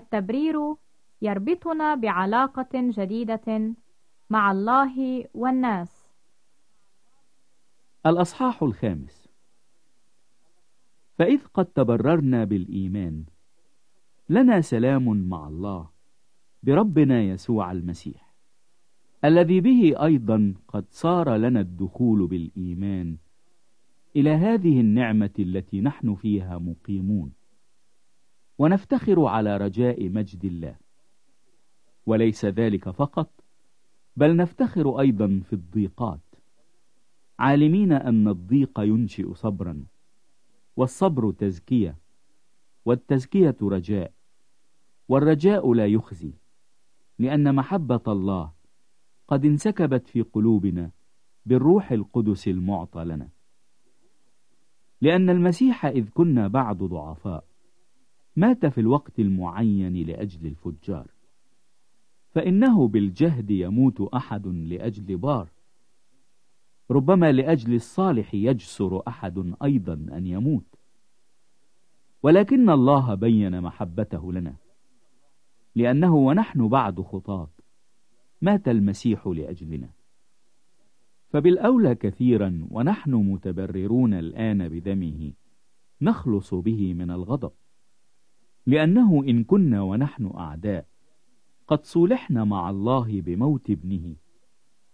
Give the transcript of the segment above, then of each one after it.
التبرير يربطنا بعلاقة جديدة مع الله والناس. الأصحاح الخامس. فإذ قد تبررنا بالإيمان لنا سلام مع الله بربنا يسوع المسيح الذي به أيضا قد صار لنا الدخول بالإيمان إلى هذه النعمة التي نحن فيها مقيمون. ونفتخر على رجاء مجد الله. وليس ذلك فقط بل نفتخر أيضا في الضيقات. عالمين أن الضيق ينشئ صبرا والصبر تزكية والتزكية رجاء والرجاء لا يخزي لأن محبة الله قد انسكبت في قلوبنا بالروح القدس المعطى لنا. لأن المسيح إذ كنا بعد ضعفاء مات في الوقت المعين لأجل الفجار فإنه بالجهد يموت أحد لأجل بار. ربما لأجل الصالح يجسر أحد أيضا أن يموت. ولكن الله بين محبته لنا لأنه ونحن بعد خطاة مات المسيح لأجلنا. فبالأولى كثيرا ونحن متبررون الآن بدمه نخلص به من الغضب. لأنه إن كنا ونحن أعداء قد صولحنا مع الله بموت ابنه.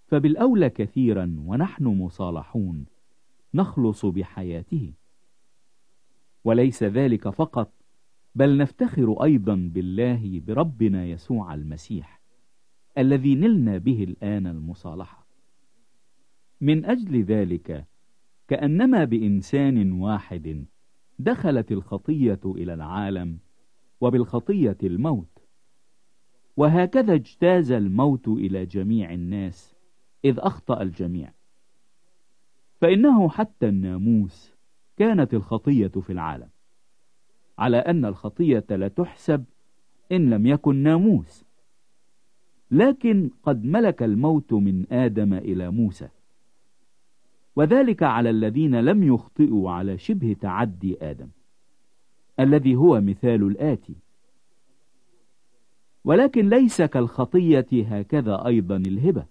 فبالأولى كثيرا ونحن مصالحون نخلص بحياته. وليس ذلك فقط بل نفتخر أيضا بالله بربنا يسوع المسيح الذي نلنا به الآن المصالحة. من أجل ذلك كأنما بإنسان واحد دخلت الخطية إلى العالم وبالخطية الموت. وهكذا اجتاز الموت إلى جميع الناس إذ أخطأ الجميع. فإنه حتى الناموس كانت الخطية في العالم على أن الخطية لا تحسب إن لم يكن ناموس. لكن قد ملك الموت من آدم إلى موسى. وذلك على الذين لم يخطئوا على شبه تعدي آدم. الذي هو مثال الآتي ولكن ليس كالخطية هكذا أيضا الهبة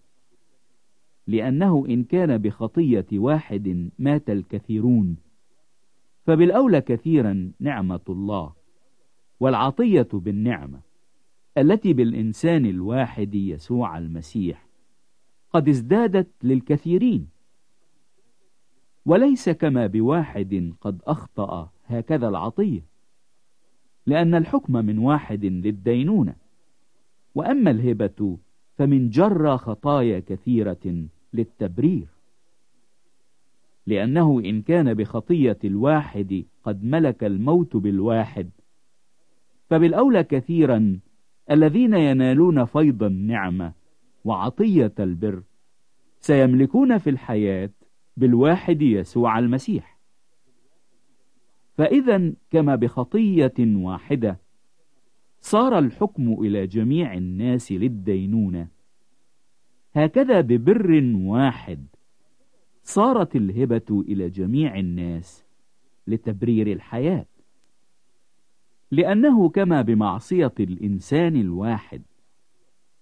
لأنه إن كان بخطية واحد مات الكثيرون. فبالأولى كثيرا نعمة الله والعطية بالنعمة التي بالإنسان الواحد يسوع المسيح قد ازدادت للكثيرين. وليس كما بواحد قد أخطأ هكذا العطية. لأن الحكم من واحد للدينونة. وأما الهبة فمن جر خطايا كثيرة للتبرير. لأنه إن كان بخطية الواحد قد ملك الموت بالواحد فبالأولى كثيرا الذين ينالون فيض النعمة وعطية البر سيملكون في الحياة بالواحد يسوع المسيح. فإذا كما بخطية واحدة صار الحكم إلى جميع الناس للدينونة. هكذا ببر واحد صارت الهبة إلى جميع الناس لتبرير الحياة. لأنه كما بمعصية الإنسان الواحد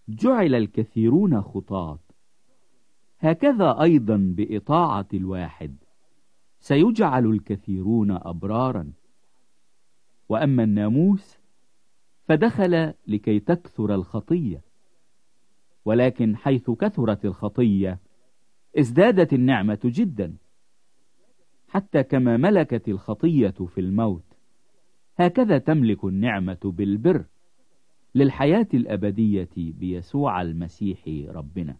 جعل الكثيرون خطاة. هكذا أيضا بإطاعة الواحد. سيجعل الكثيرون أبرارا. وأما الناموس فدخل لكي تكثر الخطية. ولكن حيث كثرت الخطية ازدادت النعمة جدا. حتى كما ملكت الخطية في الموت هكذا تملك النعمة بالبر للحياة الأبدية بيسوع المسيح ربنا.